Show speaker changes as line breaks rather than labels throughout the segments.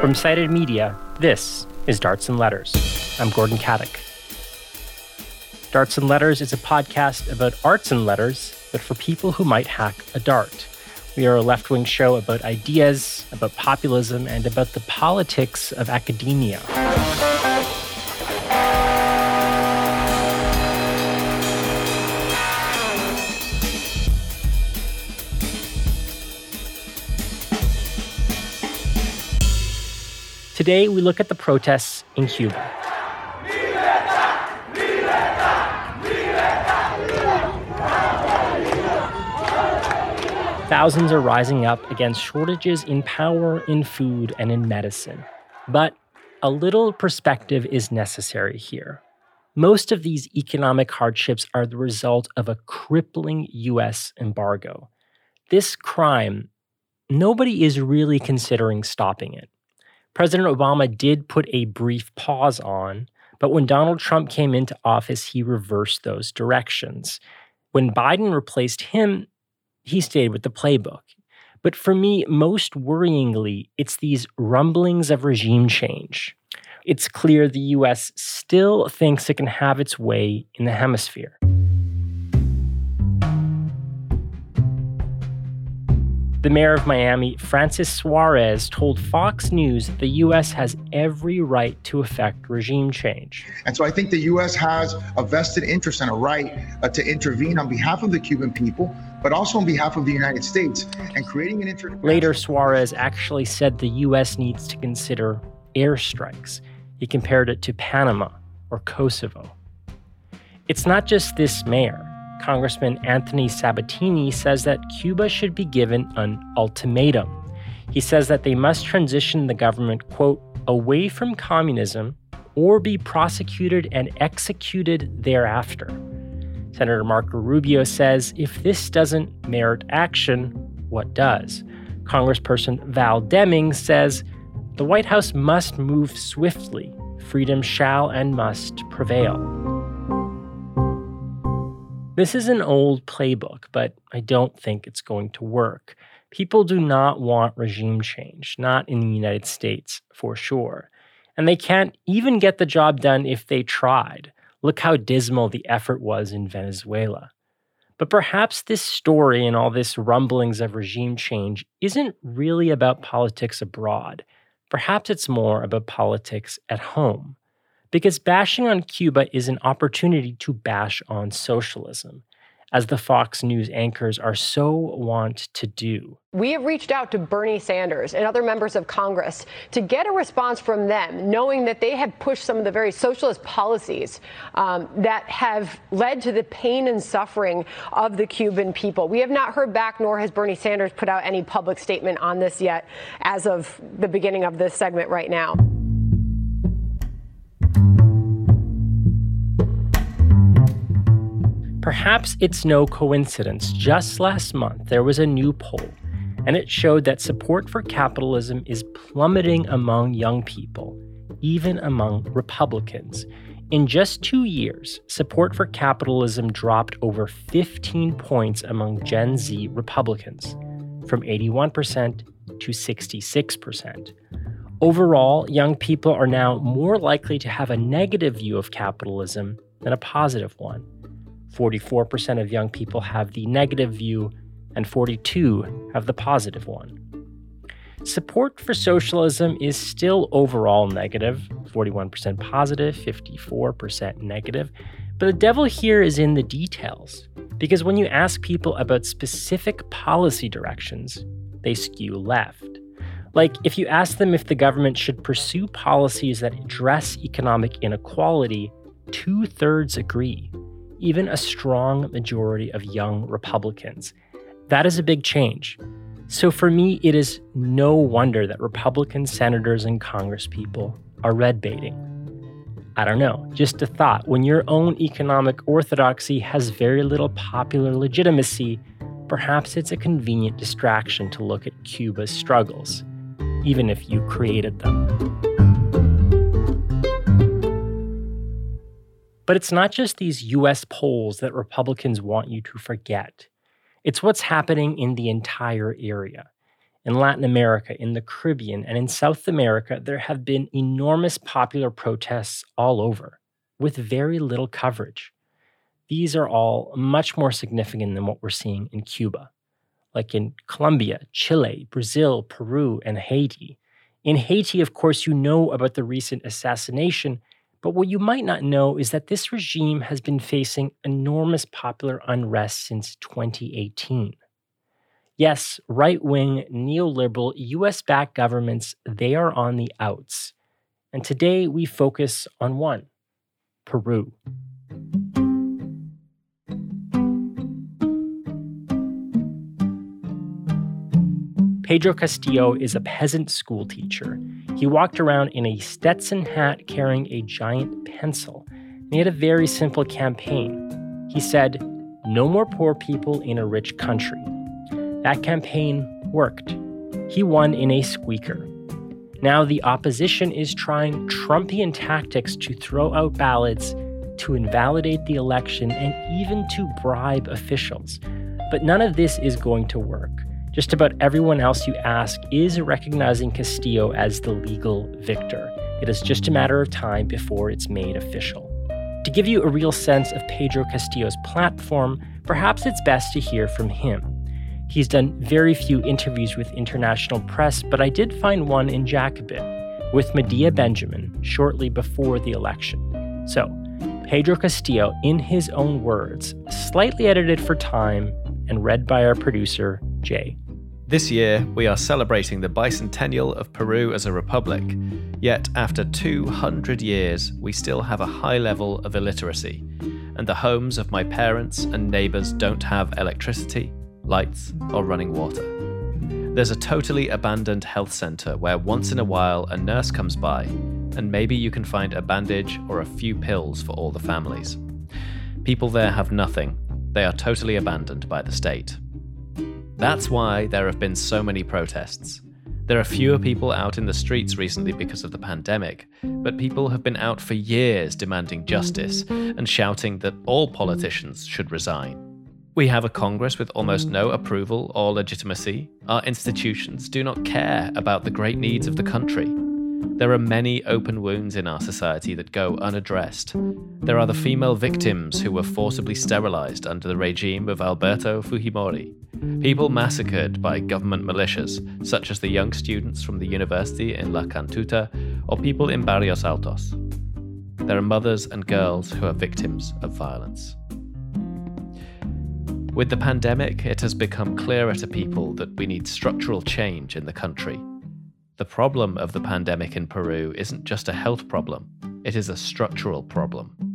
From Cited Media, this is Darts and Letters. I'm Gordon Katic. Darts and Letters is a podcast about arts and letters, but for people who might hack a dart. We are a left wing show about ideas, about populism, and about the politics of academia. Today, we look at the protests in Cuba. Thousands are rising up against shortages in power, in food, and in medicine. But a little perspective is necessary here. Most of these economic hardships are the result of a crippling US embargo. This crime, nobody is really considering stopping it. President Obama did put a brief pause on, but when Donald Trump came into office, he reversed those directions. When Biden replaced him, he stayed with the playbook. But for me, most worryingly, it's these rumblings of regime change. It's clear the US still thinks it can have its way in the hemisphere. The mayor of Miami, Francis Suarez, told Fox News that the U.S. has every right to effect regime change.
And so I think the U.S. has a vested interest and a right uh, to intervene on behalf of the Cuban people, but also on behalf of the United States and creating an inter.
Later, Suarez actually said the U.S. needs to consider airstrikes. He compared it to Panama or Kosovo. It's not just this mayor. Congressman Anthony Sabatini says that Cuba should be given an ultimatum. He says that they must transition the government, quote, away from communism or be prosecuted and executed thereafter. Senator Marco Rubio says if this doesn't merit action, what does? Congressperson Val Demings says the White House must move swiftly. Freedom shall and must prevail. This is an old playbook, but I don't think it's going to work. People do not want regime change, not in the United States for sure. And they can't even get the job done if they tried. Look how dismal the effort was in Venezuela. But perhaps this story and all this rumblings of regime change isn't really about politics abroad. Perhaps it's more about politics at home because bashing on Cuba is an opportunity to bash on socialism, as the Fox News anchors are so wont to do.
We have reached out to Bernie Sanders and other members of Congress to get a response from them, knowing that they have pushed some of the very socialist policies um, that have led to the pain and suffering of the Cuban people. We have not heard back, nor has Bernie Sanders put out any public statement on this yet as of the beginning of this segment right now.
Perhaps it's no coincidence. Just last month, there was a new poll, and it showed that support for capitalism is plummeting among young people, even among Republicans. In just two years, support for capitalism dropped over 15 points among Gen Z Republicans, from 81% to 66%. Overall, young people are now more likely to have a negative view of capitalism than a positive one. 44% of young people have the negative view, and 42 have the positive one. Support for socialism is still overall negative 41% positive, 54% negative. But the devil here is in the details. Because when you ask people about specific policy directions, they skew left. Like, if you ask them if the government should pursue policies that address economic inequality, two thirds agree even a strong majority of young Republicans. That is a big change. So for me, it is no wonder that Republican senators and congresspeople are red baiting. I don't know, just a thought. When your own economic orthodoxy has very little popular legitimacy, perhaps it's a convenient distraction to look at Cuba's struggles, even if you created them. But it's not just these US polls that Republicans want you to forget. It's what's happening in the entire area. In Latin America, in the Caribbean, and in South America, there have been enormous popular protests all over, with very little coverage. These are all much more significant than what we're seeing in Cuba. Like in Colombia, Chile, Brazil, Peru, and Haiti. In Haiti, of course, you know about the recent assassination, but what you might not know is that this regime has been facing enormous popular unrest since 2018. Yes, right wing, neoliberal, US backed governments, they are on the outs. And today we focus on one Peru. Pedro Castillo is a peasant school teacher. He walked around in a Stetson hat carrying a giant pencil. And he had a very simple campaign. He said, No more poor people in a rich country. That campaign worked. He won in a squeaker. Now the opposition is trying Trumpian tactics to throw out ballots, to invalidate the election, and even to bribe officials. But none of this is going to work. Just about everyone else you ask is recognizing Castillo as the legal victor. It is just a matter of time before it's made official. To give you a real sense of Pedro Castillo's platform, perhaps it's best to hear from him. He's done very few interviews with international press, but I did find one in Jacobin with Medea Benjamin shortly before the election. So, Pedro Castillo, in his own words, slightly edited for time and read by our producer, Jay.
This year, we are celebrating the bicentennial of Peru as a republic. Yet, after 200 years, we still have a high level of illiteracy, and the homes of my parents and neighbours don't have electricity, lights, or running water. There's a totally abandoned health centre where once in a while a nurse comes by, and maybe you can find a bandage or a few pills for all the families. People there have nothing, they are totally abandoned by the state. That's why there have been so many protests. There are fewer people out in the streets recently because of the pandemic, but people have been out for years demanding justice and shouting that all politicians should resign. We have a Congress with almost no approval or legitimacy. Our institutions do not care about the great needs of the country. There are many open wounds in our society that go unaddressed. There are the female victims who were forcibly sterilized under the regime of Alberto Fujimori. People massacred by government militias, such as the young students from the university in La Cantuta or people in Barrios Altos. There are mothers and girls who are victims of violence. With the pandemic, it has become clearer to people that we need structural change in the country. The problem of the pandemic in Peru isn't just a health problem, it is a structural problem.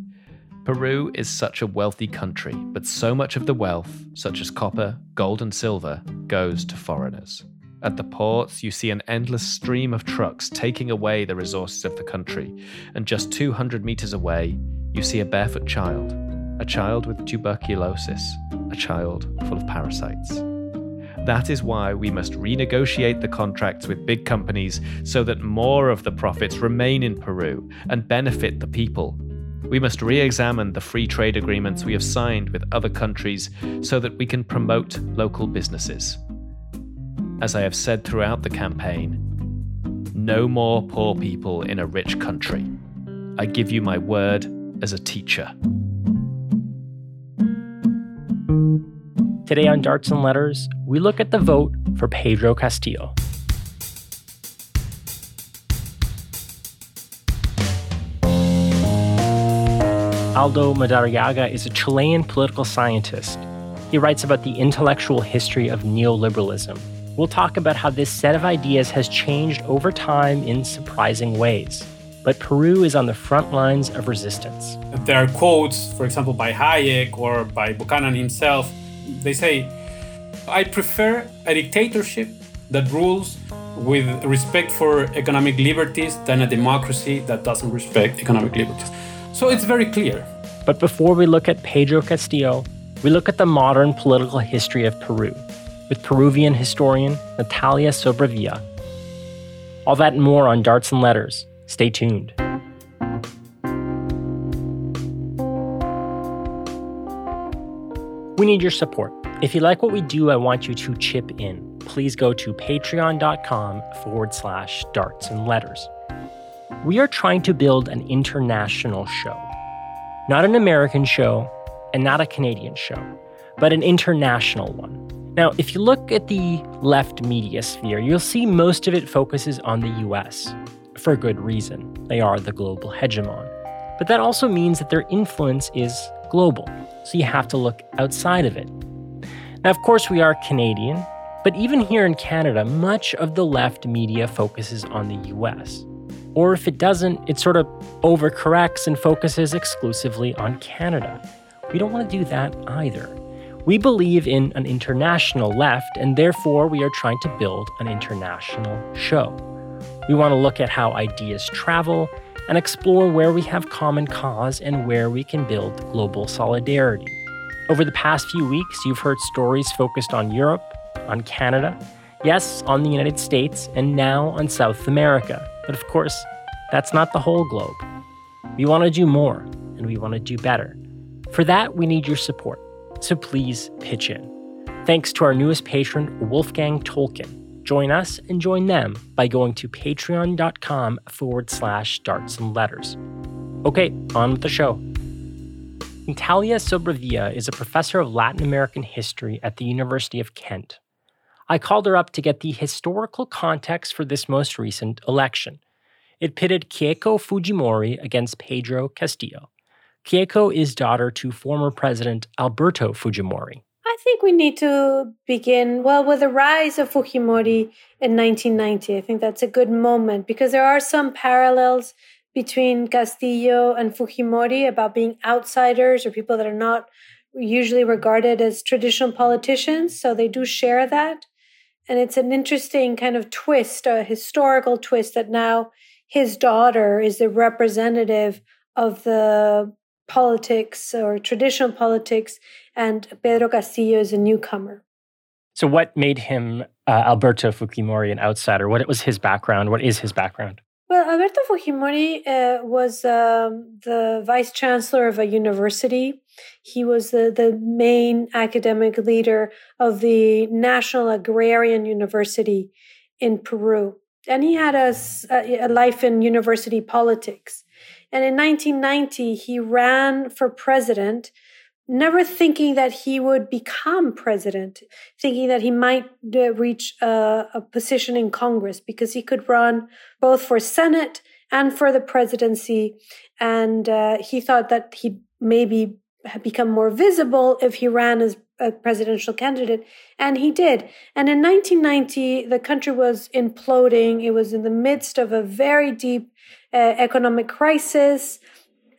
Peru is such a wealthy country, but so much of the wealth, such as copper, gold, and silver, goes to foreigners. At the ports, you see an endless stream of trucks taking away the resources of the country, and just 200 meters away, you see a barefoot child, a child with tuberculosis, a child full of parasites. That is why we must renegotiate the contracts with big companies so that more of the profits remain in Peru and benefit the people we must re examine the free trade agreements we have signed with other countries so that we can promote local businesses. As I have said throughout the campaign, no more poor people in a rich country. I give you my word as a teacher.
Today on Darts and Letters, we look at the vote for Pedro Castillo. Aldo Madariaga is a Chilean political scientist. He writes about the intellectual history of neoliberalism. We'll talk about how this set of ideas has changed over time in surprising ways. But Peru is on the front lines of resistance.
There are quotes, for example, by Hayek or by Buchanan himself. They say, I prefer a dictatorship that rules with respect for economic liberties than a democracy that doesn't respect economic liberties. So it's very clear.
But before we look at Pedro Castillo, we look at the modern political history of Peru with Peruvian historian Natalia Sobrevilla. All that and more on Darts and Letters. Stay tuned. We need your support. If you like what we do, I want you to chip in please go to patreon.com forward slash darts and letters. We are trying to build an international show, not an American show and not a Canadian show, but an international one. Now, if you look at the left media sphere, you'll see most of it focuses on the US, for good reason. They are the global hegemon. But that also means that their influence is global, so you have to look outside of it. Now, of course, we are Canadian, but even here in Canada, much of the left media focuses on the US. Or if it doesn't, it sort of overcorrects and focuses exclusively on Canada. We don't want to do that either. We believe in an international left, and therefore we are trying to build an international show. We want to look at how ideas travel and explore where we have common cause and where we can build global solidarity. Over the past few weeks, you've heard stories focused on Europe, on Canada, yes, on the United States, and now on South America. But of course, that's not the whole globe. We want to do more, and we want to do better. For that, we need your support. So please pitch in. Thanks to our newest patron, Wolfgang Tolkien. Join us and join them by going to patreon.com forward slash darts and letters. Okay, on with the show. Natalia Sobrevilla is a professor of Latin American history at the University of Kent. I called her up to get the historical context for this most recent election. It pitted Keiko Fujimori against Pedro Castillo. Keiko is daughter to former President Alberto Fujimori.
I think we need to begin, well, with the rise of Fujimori in 1990. I think that's a good moment because there are some parallels between Castillo and Fujimori about being outsiders or people that are not usually regarded as traditional politicians. So they do share that. And it's an interesting kind of twist, a historical twist that now his daughter is the representative of the politics or traditional politics, and Pedro Castillo is a newcomer.
So, what made him uh, Alberto Fujimori an outsider? What was his background? What is his background?
Well, Alberto Fujimori uh, was um, the vice chancellor of a university. He was the, the main academic leader of the National Agrarian University in Peru. And he had a, a life in university politics. And in 1990, he ran for president never thinking that he would become president, thinking that he might uh, reach a, a, position in Congress because he could run both for Senate and for the presidency. And uh, he thought that he'd maybe become more visible if he ran as a presidential candidate. And he did. And in 1990, the country was imploding. It was in the midst of a very deep uh, economic crisis.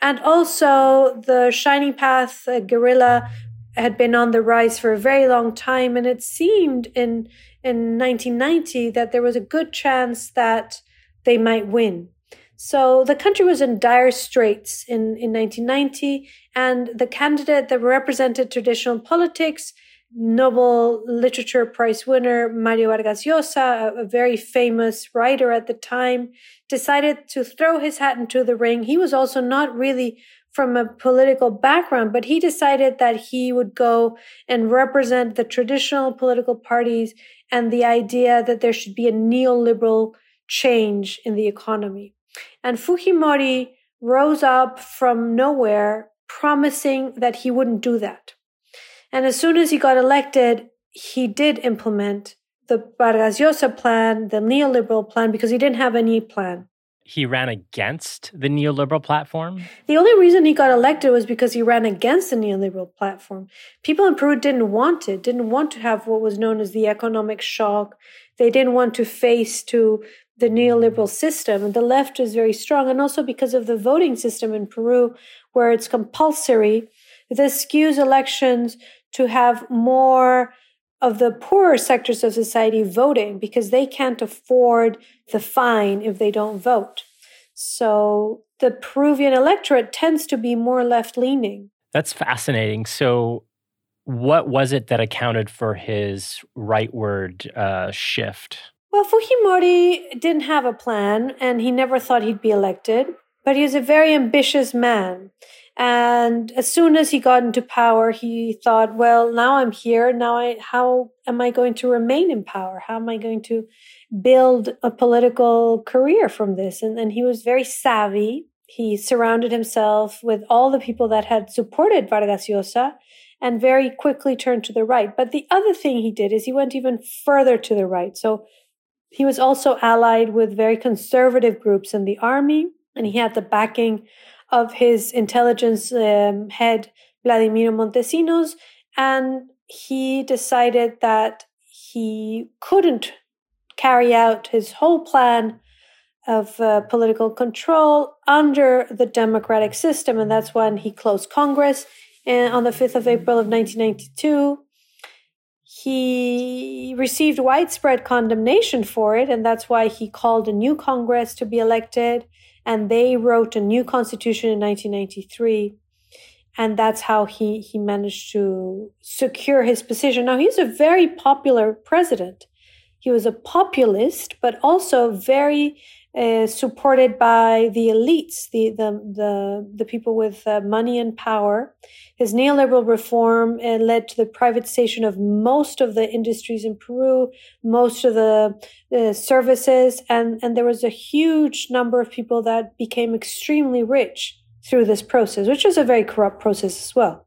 And also, the Shining Path uh, guerrilla had been on the rise for a very long time, and it seemed in in 1990 that there was a good chance that they might win. So the country was in dire straits in, in 1990, and the candidate that represented traditional politics, Nobel Literature Prize winner Mario Vargas Llosa, a, a very famous writer at the time, decided to throw his hat into the ring. He was also not really from a political background, but he decided that he would go and represent the traditional political parties and the idea that there should be a neoliberal change in the economy. And Fujimori rose up from nowhere promising that he wouldn't do that. And as soon as he got elected, he did implement the Vargas Llosa plan, the neoliberal plan, because he didn't have any plan.
He ran against the neoliberal platform?
The only reason he got elected was because he ran against the neoliberal platform. People in Peru didn't want it, didn't want to have what was known as the economic shock. They didn't want to face to the neoliberal system. And the left is very strong. And also because of the voting system in Peru, where it's compulsory, this skews elections to have more of the poorer sectors of society voting because they can't afford the fine if they don't vote. So the Peruvian electorate tends to be more left leaning.
That's fascinating. So, what was it that accounted for his rightward uh, shift?
Well, Fujimori didn't have a plan and he never thought he'd be elected, but he was a very ambitious man. And as soon as he got into power, he thought, well, now I'm here. Now I, how am I going to remain in power? How am I going to build a political career from this? And, and he was very savvy. He surrounded himself with all the people that had supported Vargas Llosa and very quickly turned to the right. But the other thing he did is he went even further to the right. So he was also allied with very conservative groups in the army, and he had the backing of his intelligence um, head, Vladimiro Montesinos, and he decided that he couldn't carry out his whole plan of uh, political control under the democratic system, and that's when he closed Congress and on the 5th of April of 1992. He received widespread condemnation for it, and that's why he called a new Congress to be elected and they wrote a new constitution in 1993 and that's how he he managed to secure his position. Now he's a very popular president. He was a populist but also very supported by the elites, the the the, the people with uh, money and power. His neoliberal reform uh, led to the privatization of most of the industries in Peru, most of the uh, services, and and there was a huge number of people that became extremely rich through this process, which was a very corrupt process as well.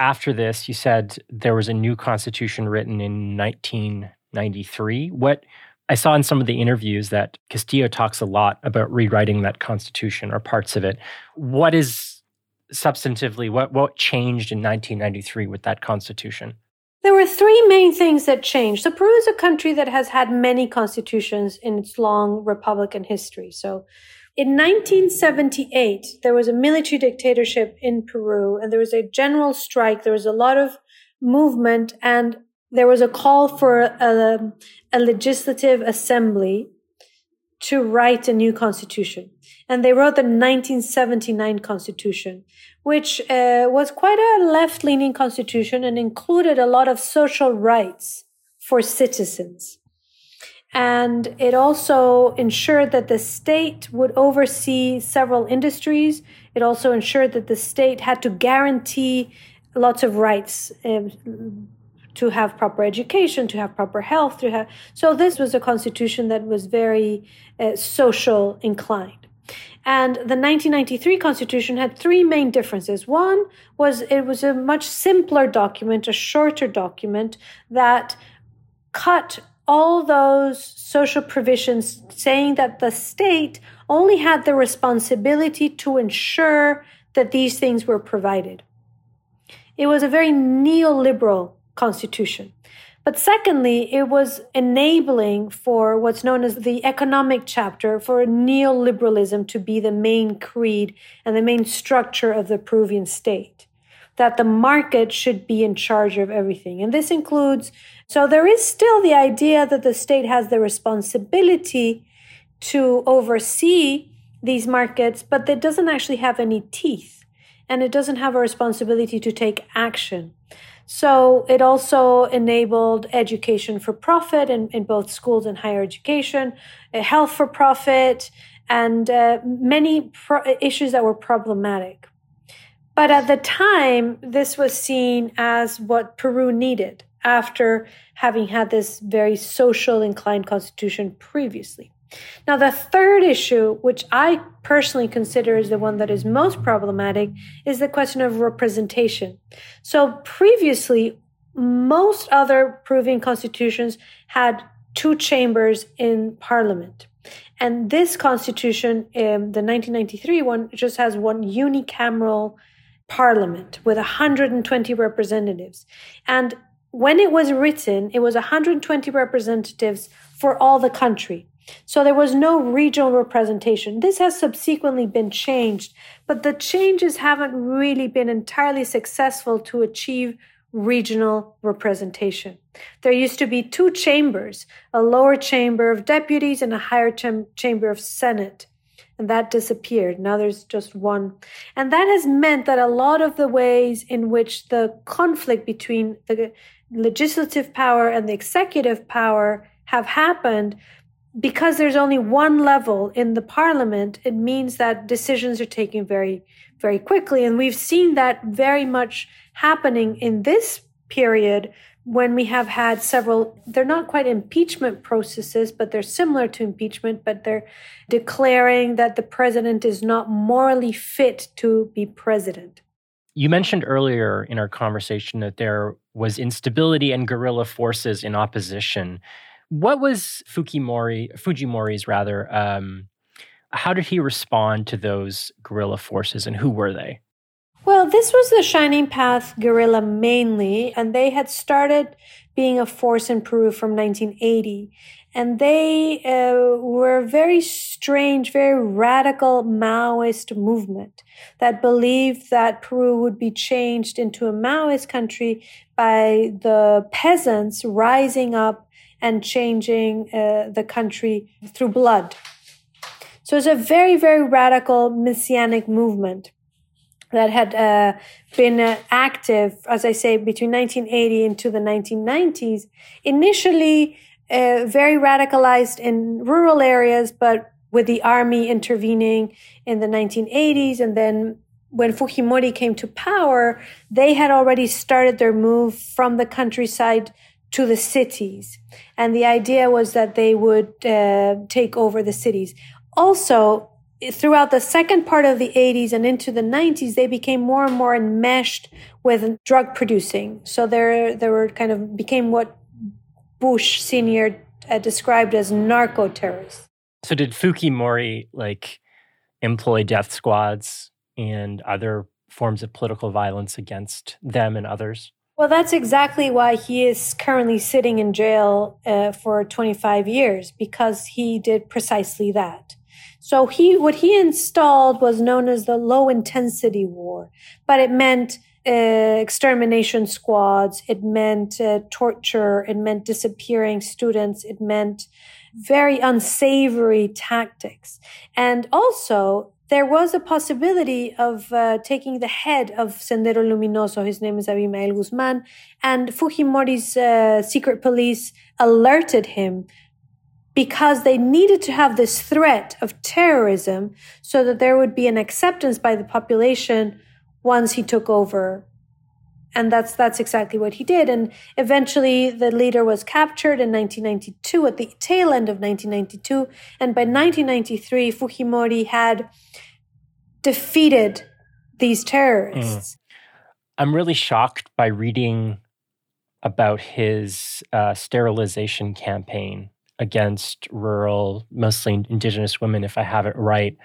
After this, you said there was a new constitution written in 1993. What I saw in some of the interviews that Castillo talks a lot about rewriting that constitution or parts of it. What is substantively what what changed in 1993 with that constitution?
There were three main things that changed. So Peru is a country that has had many constitutions in its long republican history. So in 1978, there was a military dictatorship in Peru and there was a general strike. There was a lot of movement and there was a call for a, a legislative assembly to write a new constitution. And they wrote the 1979 constitution, which uh, was quite a left leaning constitution and included a lot of social rights for citizens. And it also ensured that the state would oversee several industries. It also ensured that the state had to guarantee lots of rights. Uh, to have proper education, to have proper health, to have. So this was a constitution that was very uh, social inclined. And the 1993 constitution had three main differences. One was it was a much simpler document, a shorter document that cut all those social provisions saying that the state only had the responsibility to ensure that these things were provided. It was a very neoliberal constitution. But secondly, it was enabling for what's known as the economic chapter for neoliberalism to be the main creed and the main structure of the Peruvian state. That the market should be in charge of everything. And this includes, so there is still the idea that the state has the responsibility to oversee these markets, but it doesn't actually have any teeth and it doesn't have a responsibility to take action. So it also enabled education for profit in, in both schools and higher education, uh, health for profit, and uh, many pro- issues that were problematic. But at the time, this was seen as what Peru needed after having had this very social inclined constitution previously. Now, the third issue, which I personally consider is the one that is most problematic, is the question of representation. So, previously, most other Peruvian constitutions had two chambers in parliament. And this constitution, um, the 1993 one, just has one unicameral parliament with 120 representatives. And when it was written, it was 120 representatives for all the country. So there was no regional representation. This has subsequently been changed, but the changes haven't really been entirely successful to achieve regional representation. There used to be two chambers, a lower chamber of deputies and a higher cham- chamber of senate. And that disappeared. Now there's just one. And that has meant that a lot of the ways in which the conflict between the legislative power and the executive power have happened because there's only one level in the parliament, it means that decisions are taken very, very quickly. And we've seen that very much happening in this period when we have had several, they're not quite impeachment processes, but they're similar to impeachment, but they're declaring that the president is not morally fit to be president.
You mentioned earlier in our conversation that there was instability and guerrilla forces in opposition. What was Fukimori, Fujimori's rather, um, how did he respond to those guerrilla forces and who were they?
Well, this was the Shining Path guerrilla mainly, and they had started being a force in Peru from 1980. And they uh, were a very strange, very radical Maoist movement that believed that Peru would be changed into a Maoist country by the peasants rising up and changing uh, the country through blood. So it's a very, very radical messianic movement that had uh, been uh, active, as I say, between 1980 into the 1990s. Initially, uh, very radicalized in rural areas, but with the army intervening in the 1980s. And then when Fujimori came to power, they had already started their move from the countryside to the cities. And the idea was that they would uh, take over the cities. Also, throughout the second part of the 80s and into the 90s, they became more and more enmeshed with drug producing. So there, there were kind of became what Bush Senior uh, described as narco terrorists.
So did Fukimori like employ death squads and other forms of political violence against them and others?
Well, that's exactly why he is currently sitting in jail uh, for 25 years because he did precisely that. So he, what he installed was known as the low intensity war, but it meant uh, extermination squads. It meant uh, torture. It meant disappearing students. It meant very unsavory tactics. And also, there was a possibility of uh, taking the head of Sendero Luminoso. His name is Abimael Guzman. And Fujimori's uh, secret police alerted him because they needed to have this threat of terrorism so that there would be an acceptance by the population once he took over and that's that's exactly what he did and eventually the leader was captured in 1992 at the tail end of 1992 and by 1993 fujimori had defeated these terrorists mm.
i'm really shocked by reading about his uh, sterilization campaign against rural, mostly indigenous women, if I have it right.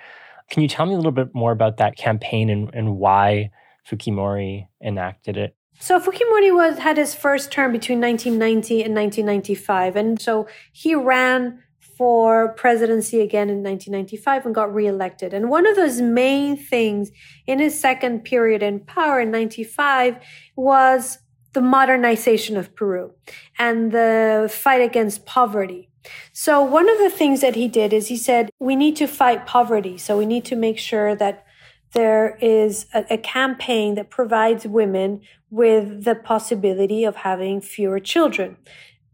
Can you tell me a little bit more about that campaign and, and why Fukimori enacted it?
So Fukimori was had his first term between 1990 and 1995, and so he ran for presidency again in 1995 and got reelected. And one of those main things in his second period in power in 95 was the modernization of Peru and the fight against poverty. So one of the things that he did is he said, we need to fight poverty. So we need to make sure that there is a, a, campaign that provides women with the possibility of having fewer children.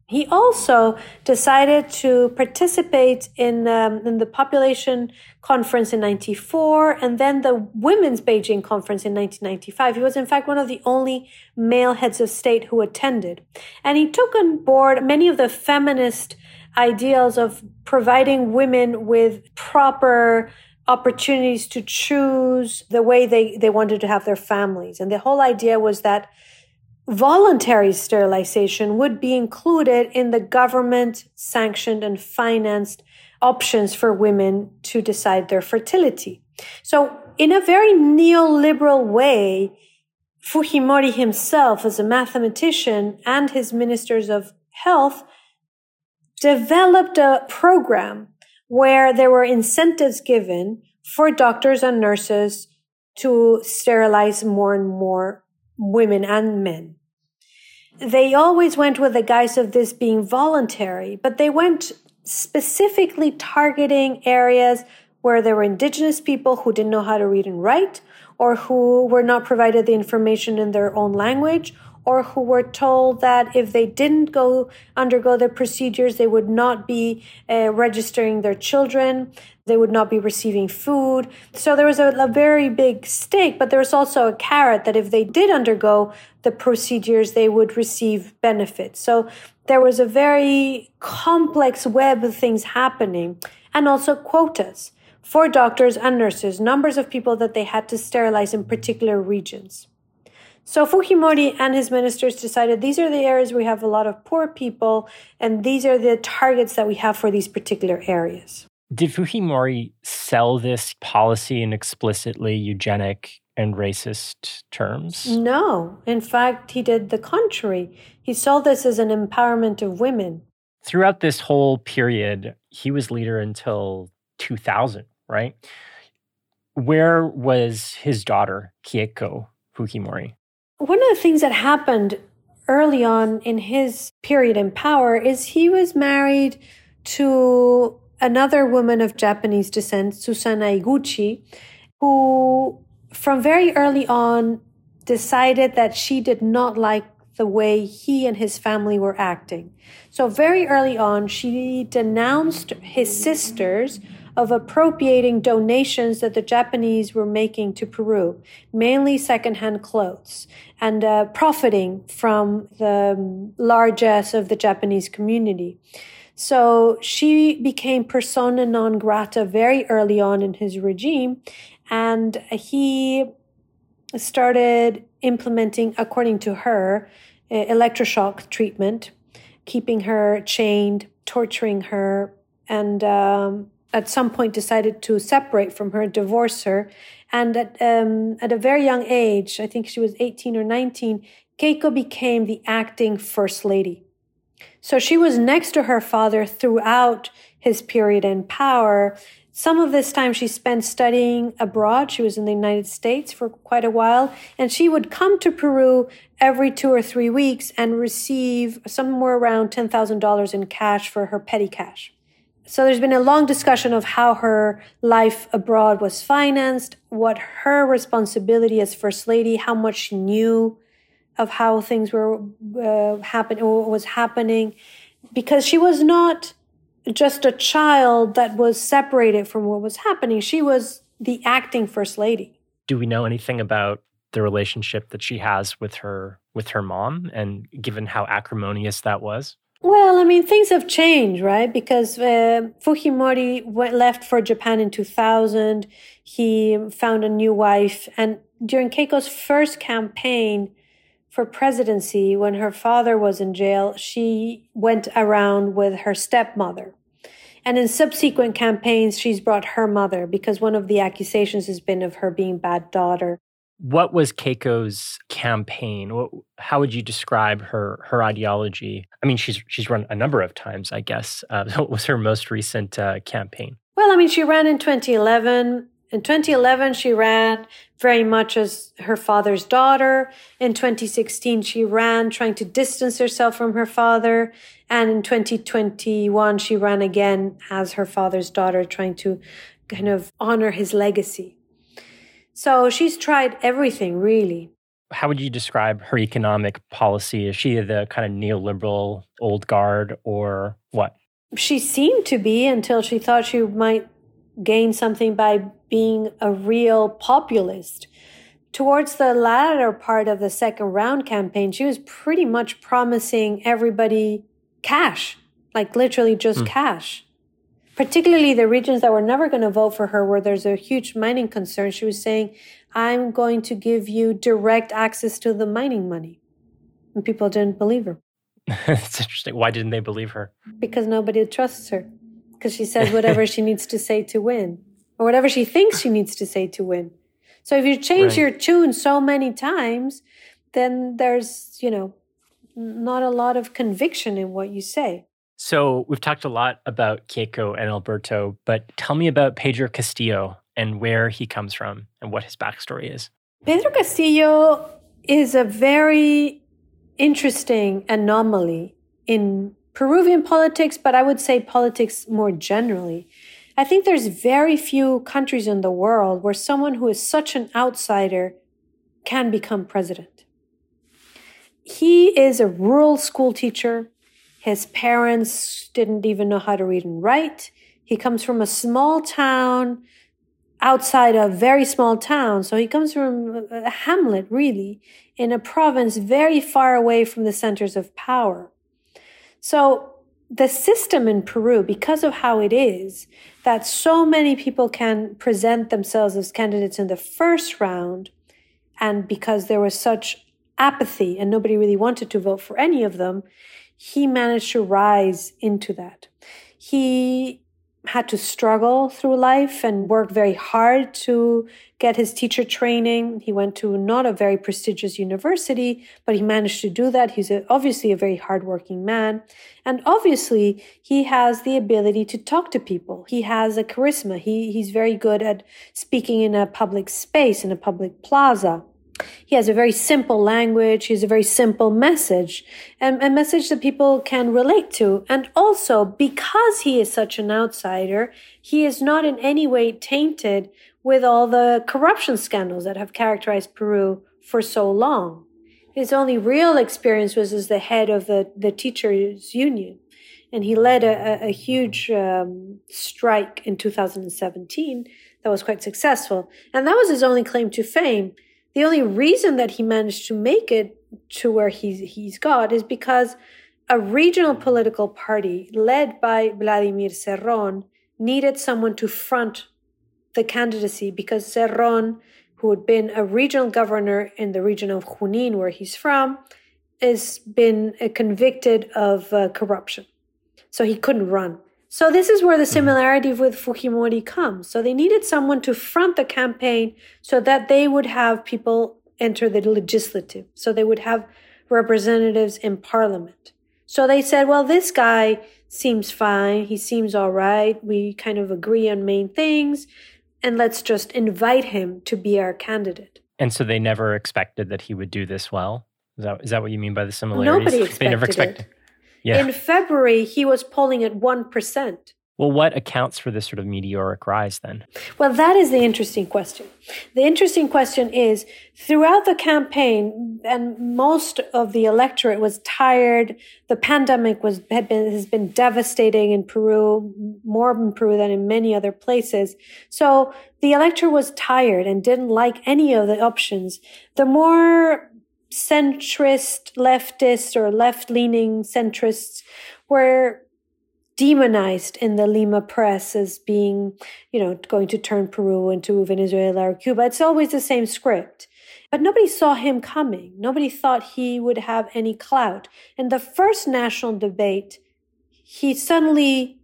He also decided to participate in, um, in the population conference in 94 and then the women's Beijing conference in 1995. He was in fact one of the only male heads of state who attended. And he took on board many of the feminist ideals of providing women with proper opportunities to choose the way they, they wanted to have their families. And the whole idea was that voluntary sterilization would be included in the government sanctioned and financed options for women to decide their fertility. So in a very neoliberal way, Fujimori himself as a mathematician and his ministers of health developed a program where there were incentives given for doctors and nurses to sterilize more and more women and men. They always went with the guise of this being voluntary, but they went specifically targeting areas where there were indigenous people who didn't know how to read and write or who were not provided the information in their own language or who were told that if they didn't go undergo the procedures, they would not be uh, registering their children. They would not be receiving food. So there was a, a very big stake, but there was also a carrot that if they did undergo the procedures, they would receive benefits. So there was a very complex web of things happening and also quotas for doctors and nurses, numbers of people that they had to sterilize in particular regions. So Fujimori and his ministers decided these are the areas we have a lot of poor people, and these are the targets that we have for these particular areas.
Did Fujimori sell this policy in explicitly eugenic and racist terms?
No. In fact, he did the contrary. He saw this as an empowerment of women.
Throughout this whole period, he was leader until 2000, right? Where was his daughter, Keiko Fujimori?
One of the things that happened early on in his period in power is he was married to another woman of Japanese descent, Susana Higuchi, who from very early on decided that she did not like the way he and his family were acting. So very early on, she denounced his sisters of appropriating donations that the Japanese were making to Peru, mainly secondhand clothes, and uh, profiting from the largesse of the Japanese community. So she became persona non grata very early on in his regime, and he started implementing, according to her, electroshock treatment, keeping her chained, torturing her, and um, at some point decided to separate from her, divorce her. And at, um, at a very young age, I think she was 18 or 19, Keiko became the acting first lady. So she was next to her father throughout his period in power. Some of this time she spent studying abroad. She was in the United States for quite a while, and she would come to Peru every two or three weeks and receive somewhere around $10,000 in cash for her petty cash. So there's been a long discussion of how her life abroad was financed, what her responsibility as first lady, how much she knew of how things were uh, happening or was happening. Because she was not just a child that was separated from what was happening she was the acting first lady.
Do we know anything about the relationship that she has with her with her mom? And given how acrimonious that was
well, I mean, things have changed, right? Because uh, Fujimori went, left for Japan in 2000. He found a new wife. And during Keiko's first campaign, for presidency, when her father was in jail, she went around with her stepmother. And in subsequent campaigns, she's brought her mother because one of the accusations has been of her being bad daughter.
What was Keiko's campaign? How would you describe her her ideology? I mean, she's she's run a number of times, I guess. Uh, what was her most recent uh, campaign?
Well, I mean, she ran in 2011 in 2011, she ran very much as her father's daughter. In 2016, she ran trying to distance herself from her father. And in 2021, she ran again as her father's daughter, trying to kind of honor his legacy. So she's tried everything, really.
How would you describe her economic policy? Is she the kind of neoliberal old guard or what?
She seemed to be until she thought she might gain something by being a real populist. Towards the latter part of the second round campaign, she was pretty much promising everybody cash, like literally just mm. cash. Particularly the regions that were never going to vote for her, where there's a huge mining concern. She was saying, I'm going to give you direct access to the mining money. And people didn't believe her.
It's interesting. Why didn't they believe her?
Because nobody trusts her because she says whatever she needs to say to win or whatever she thinks she needs to say to win. So if you change right. your tune so many times, then there's, you know, not a lot of conviction in what you say.
So we've talked a lot about Keiko and Alberto, but tell me about Pedro Castillo and where he comes from and what his backstory is.
Pedro Castillo is a very interesting anomaly in Peruvian politics, but I would say politics more generally. I think there's very few countries in the world where someone who is such an outsider can become president. he is a rural school teacher. His parents didn't even know how to read and write. He comes from a small town outside a very small town. So he comes from a hamlet, really, in a province very far away from the centers of power. So the system in Peru, because of how it is, that so many people can present themselves as candidates in the first round, and because there was such apathy and nobody really wanted to vote for any of them, he managed to rise into that. He had to struggle through life and work very hard to get his teacher training. He went to not a very prestigious university, but he managed to do that. He's a, obviously a very hardworking man. And obviously, he has the ability to talk to people. He has a charisma. He, he's very good at speaking in a public space, in a public plaza. He has a very simple language. He has a very simple message and a message that people can relate to. And also, because he is such an outsider, he is not in any way tainted with all the corruption scandals that have characterized Peru for so long. His only real experience was as the head of the, the teachers union. And he led a, a huge um, strike in 2017 that was quite successful. And that was his only claim to fame the only reason that he managed to make it to where he's he's got is because a regional political party led by Vladimir Cerron needed someone to front the candidacy because Cerron, who had been a regional governor in the region of Junin, where he's from, has been convicted of uh, corruption. So he couldn't run. So this is where the mm-hmm. similarity with Fujimori comes. So they needed someone to front the campaign so that they would have people enter the legislative. So they would have representatives in parliament. So they said, well, this guy seems fine. He seems all right. We kind of agree on main things. And let's just invite him to be our candidate.
And so they never expected that he would do this well? Is that, is that what you mean by the similarities?
Nobody expected they never expected. It. Yeah. In February, he was polling at 1%.
Well, what accounts for this sort of meteoric rise then?
Well, that is the interesting question. The interesting question is throughout the campaign, and most of the electorate was tired. The pandemic was had been has been devastating in Peru, more in Peru than in many other places. So the electorate was tired and didn't like any of the options. The more centrist leftists or left leaning centrists were demonized in the Lima press as being, you know, going to turn Peru into Venezuela or Cuba. It's always the same script. But nobody saw him coming. Nobody thought he would have any clout. In the first national debate, he suddenly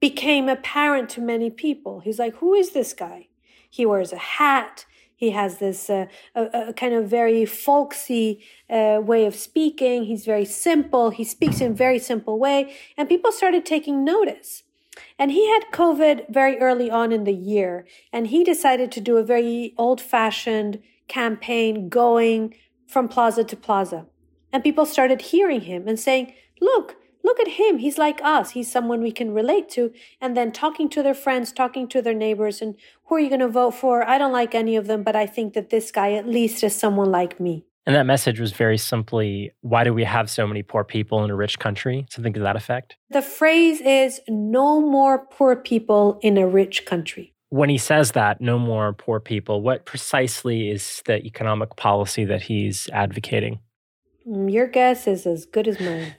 became apparent to many people. He's like, who is this guy? He wears a hat. He has this uh, a, a kind of very folksy uh, way of speaking. He's very simple. He speaks in a very simple way, and people started taking notice. And he had COVID very early on in the year, and he decided to do a very old fashioned campaign going from plaza to plaza. And people started hearing him and saying, Look, look at him. He's like us. He's someone we can relate to. And then talking to their friends, talking to their neighbors, and who are you going to vote for? I don't like any of them, but I think that this guy at least is someone like me.
And that message was very simply why do we have so many poor people in a rich country? Something to that effect.
The phrase is no more poor people in a rich country.
When he says that, no more poor people, what precisely is the economic policy that he's advocating?
Mm, your guess is as good as mine.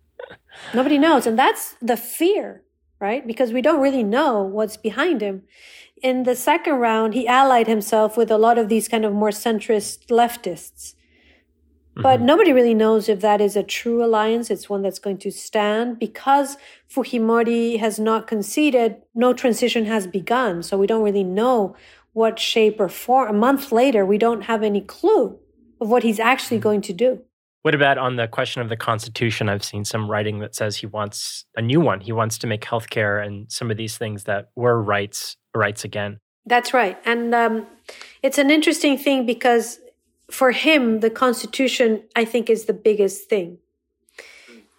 Nobody knows. And that's the fear, right? Because we don't really know what's behind him. In the second round, he allied himself with a lot of these kind of more centrist leftists. But mm-hmm. nobody really knows if that is a true alliance. It's one that's going to stand because Fujimori has not conceded. No transition has begun. So we don't really know what shape or form. A month later, we don't have any clue of what he's actually mm-hmm. going to do.
What about on the question of the Constitution? I've seen some writing that says he wants a new one. He wants to make healthcare and some of these things that were rights rights again.
That's right, and um, it's an interesting thing because for him, the Constitution, I think, is the biggest thing.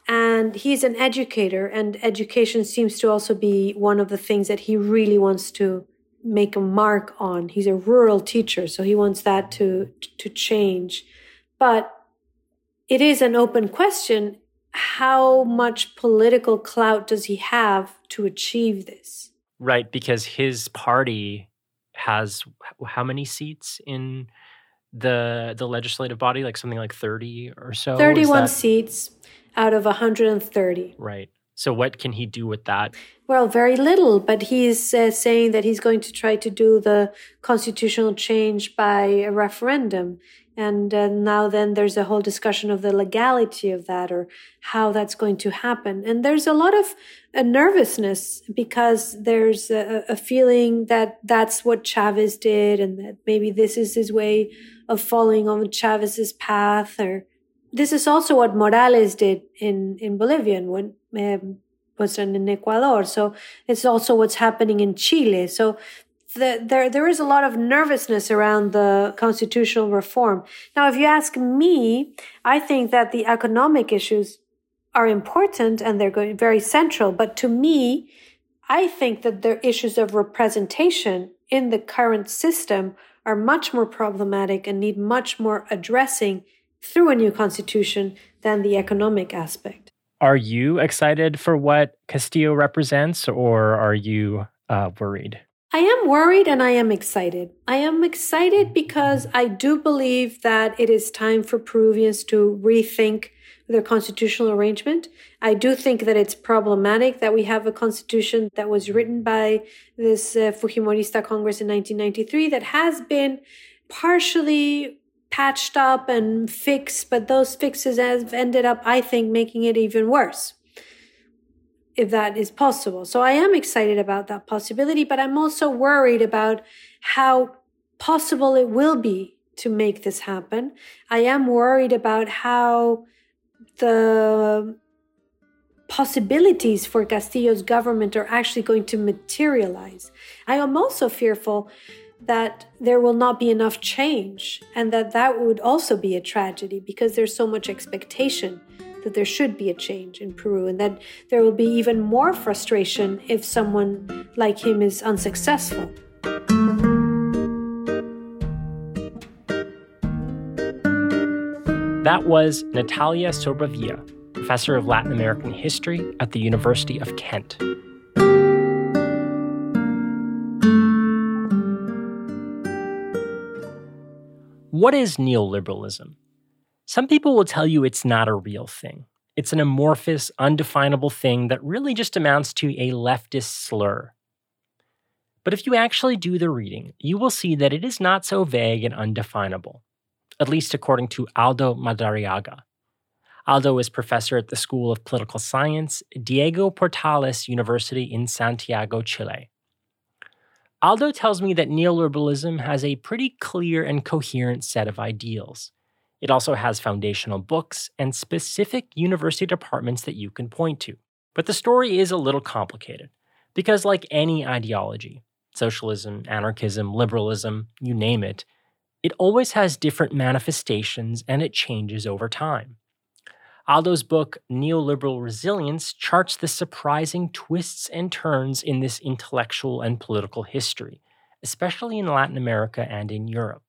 And he's an educator, and education seems to also be one of the things that he really wants to make a mark on. He's a rural teacher, so he wants that to to change. But it is an open question. How much political clout does he have to achieve this?
Right, because his party has how many seats in the the legislative body? Like something like 30 or so?
31 that... seats out of 130
right. So what can he do with that?
Well very little but he's uh, saying that he's going to try to do the constitutional change by a referendum and uh, now then there's a whole discussion of the legality of that or how that's going to happen and there's a lot of uh, nervousness because there's a, a feeling that that's what chavez did and that maybe this is his way of following on Chavez's path, or this is also what Morales did in in Bolivia and when um, was in Ecuador. So it's also what's happening in Chile. So the, there there is a lot of nervousness around the constitutional reform. Now, if you ask me, I think that the economic issues are important and they're going very central. But to me, I think that the issues of representation in the current system are much more problematic and need much more addressing through a new constitution than the economic aspect.
Are you excited for what Castillo represents, or are you uh, worried?
I am worried and I am excited. I am excited because I do believe that it is time for Peruvians to rethink their constitutional arrangement. I do think that it's problematic that we have a constitution that was written by this uh, Fujimorista Congress in 1993 that has been partially patched up and fixed, but those fixes have ended up, I think, making it even worse. If that is possible. So I am excited about that possibility, but I'm also worried about how possible it will be to make this happen. I am worried about how the possibilities for Castillo's government are actually going to materialize. I am also fearful that there will not be enough change and that that would also be a tragedy because there's so much expectation that there should be a change in Peru and that there will be even more frustration if someone like him is unsuccessful.
That was Natalia Sobrevilla, professor of Latin American history at the University of Kent. What is neoliberalism? Some people will tell you it's not a real thing. It's an amorphous, undefinable thing that really just amounts to a leftist slur. But if you actually do the reading, you will see that it is not so vague and undefinable at least according to Aldo Madariaga. Aldo is professor at the School of Political Science, Diego Portales University in Santiago, Chile. Aldo tells me that neoliberalism has a pretty clear and coherent set of ideals. It also has foundational books and specific university departments that you can point to. But the story is a little complicated, because like any ideology, socialism, anarchism, liberalism, you name it, it always has different manifestations and it changes over time. Aldo's book, Neoliberal Resilience, charts the surprising twists and turns in this intellectual and political history, especially in Latin America and in Europe.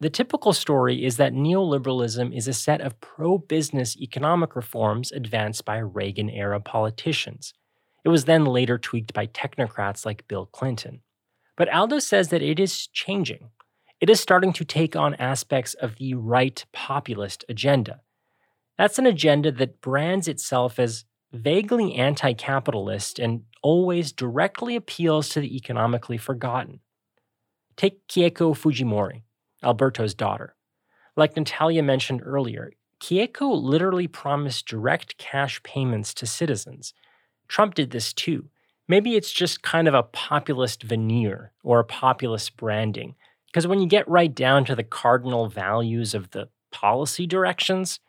The typical story is that neoliberalism is a set of pro business economic reforms advanced by Reagan era politicians. It was then later tweaked by technocrats like Bill Clinton. But Aldo says that it is changing it is starting to take on aspects of the right populist agenda. That's an agenda that brands itself as vaguely anti capitalist and always directly appeals to the economically forgotten. Take Keiko Fujimori, Alberto's daughter. Like Natalia mentioned earlier, Keiko literally promised direct cash payments to citizens. Trump did this too. Maybe it's just kind of a populist veneer or a populist branding because when you get right down to the cardinal values of the policy directions,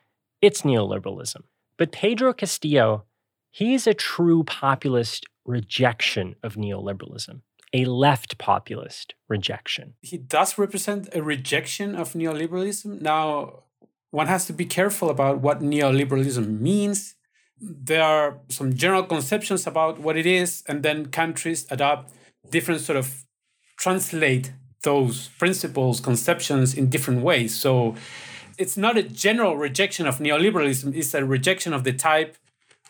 it's neoliberalism. But Pedro Castillo, he's a true populist rejection of neoliberalism, a left populist rejection.
He does represent a rejection of neoliberalism. Now, one has to be careful about what neoliberalism means. There are some general conceptions about what it is, and then countries adopt different sort of translate those principles, conceptions in different ways. So it's not a general rejection of neoliberalism, it's a rejection of the type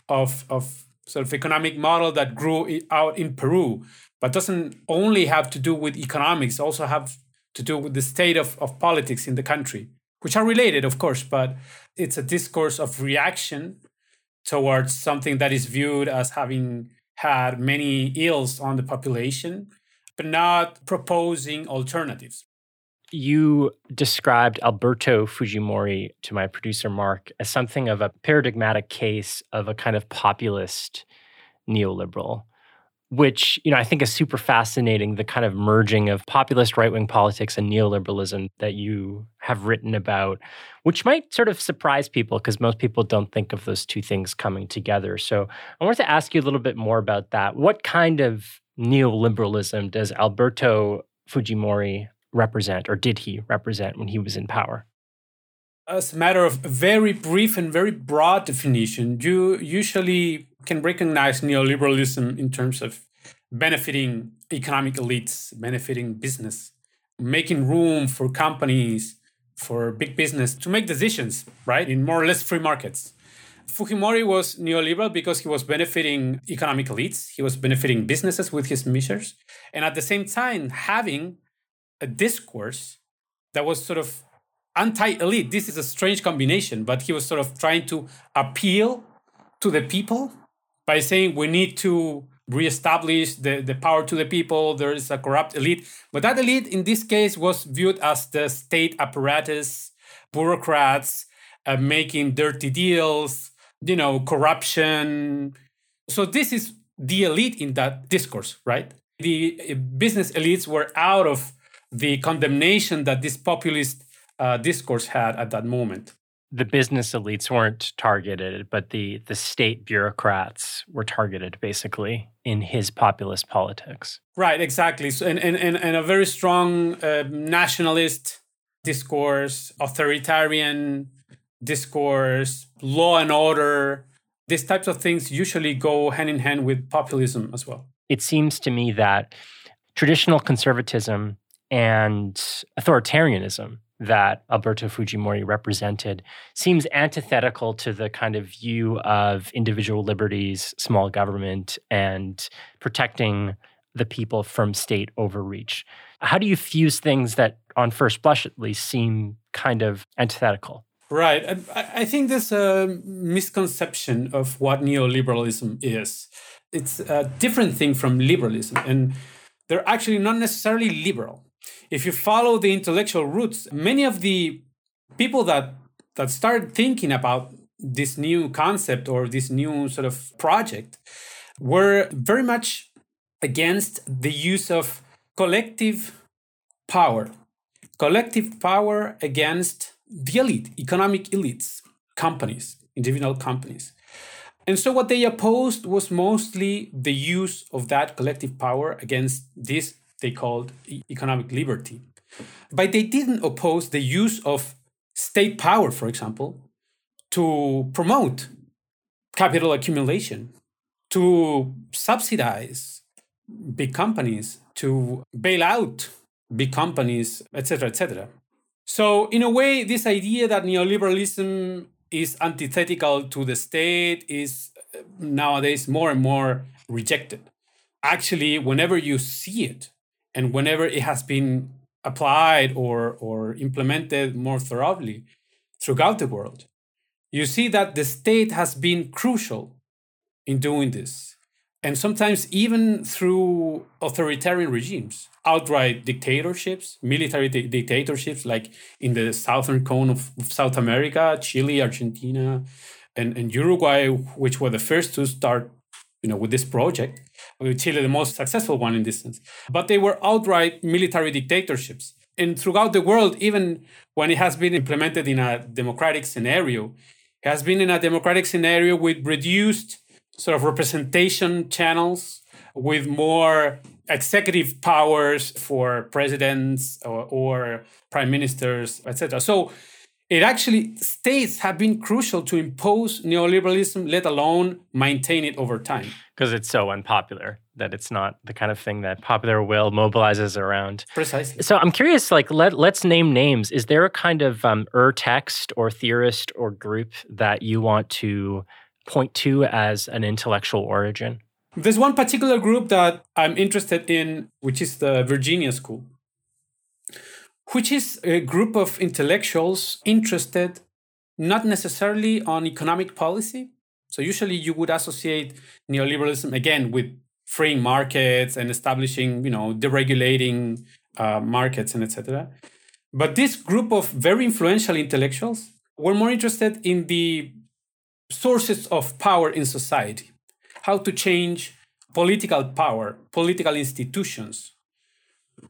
of, of sort of economic model that grew out in Peru, but doesn't only have to do with economics, also have to do with the state of, of politics in the country, which are related, of course, but it's a discourse of reaction towards something that is viewed as having had many ills on the population, but not proposing alternatives.
You described Alberto Fujimori to my producer Mark as something of a paradigmatic case of a kind of populist neoliberal, which, you know, I think is super fascinating the kind of merging of populist right-wing politics and neoliberalism that you have written about, which might sort of surprise people because most people don't think of those two things coming together. So, I wanted to ask you a little bit more about that. What kind of neoliberalism does Alberto Fujimori represent, or did he represent when he was in power?
As a matter of very brief and very broad definition, you usually can recognize neoliberalism in terms of benefiting economic elites, benefiting business, making room for companies, for big business to make decisions, right, in more or less free markets. Fujimori was neoliberal because he was benefiting economic elites, he was benefiting businesses with his measures, and at the same time having a discourse that was sort of anti-elite. This is a strange combination, but he was sort of trying to appeal to the people by saying we need to reestablish the, the power to the people. There is a corrupt elite. But that elite in this case was viewed as the state apparatus, bureaucrats uh, making dirty deals, you know, corruption. So this is the elite in that discourse, right? The uh, business elites were out of the condemnation that this populist uh, discourse had at that moment.
The business elites weren't targeted, but the, the state bureaucrats were targeted basically in his populist politics.
Right, exactly. So, and, and, and, a very strong uh, nationalist discourse, authoritarian discourse, law and order. These types of things usually go hand in hand with populism as well.
It seems to me that traditional conservatism and authoritarianism that Alberto Fujimori represented seems antithetical to the kind of view of individual liberties, small government, and protecting the people from state overreach. How do you fuse things that, on first blush at least, seem kind of antithetical?
Right. I, think there's a misconception of what neoliberalism is. It's a different thing from liberalism, and they're actually not necessarily liberal if you follow the intellectual roots, many of the people that that started thinking about this new concept or this new sort of project were very much against the use of collective power. Collective power against the elite, economic elites, companies, individual companies. And so what they opposed was mostly the use of that collective power against these they called economic liberty. But they didn't oppose the use of state power, for example, to promote capital accumulation, to subsidize big companies, to bail out big companies, etc., etc. So, in a way, this idea that neoliberalism is antithetical to the state is uh, nowadays more and more rejected. Actually, whenever you see it, and whenever it has been applied or, or implemented more thoroughly throughout the world, you see that the state has been crucial in doing this. And sometimes even through authoritarian regimes, outright dictatorships, military di- dictatorships, like in the southern cone of, of South America, Chile, Argentina, and, and Uruguay, which were the first to start you know, with this project. Uh, Chile, the most successful one in this sense. But they were outright military dictatorships. And throughout the world, even when it has been implemented in a democratic scenario, it has been in a democratic scenario with reduced sort of representation channels, with more executive powers for presidents or, or prime ministers, etc. So it actually states have been crucial to impose neoliberalism, let alone maintain it over time.
Because it's so unpopular that it's not the kind of thing that popular will mobilizes around.
Precisely.
So I'm curious, like let let's name names. Is there a kind of um, ur text or theorist or group that you want to point to as an intellectual origin?
There's one particular group that I'm interested in, which is the Virginia School which is a group of intellectuals interested not necessarily on economic policy. So usually you would associate neoliberalism again with freeing markets and establishing, you know, deregulating uh, markets and etc. But this group of very influential intellectuals were more interested in the sources of power in society, how to change political power, political institutions,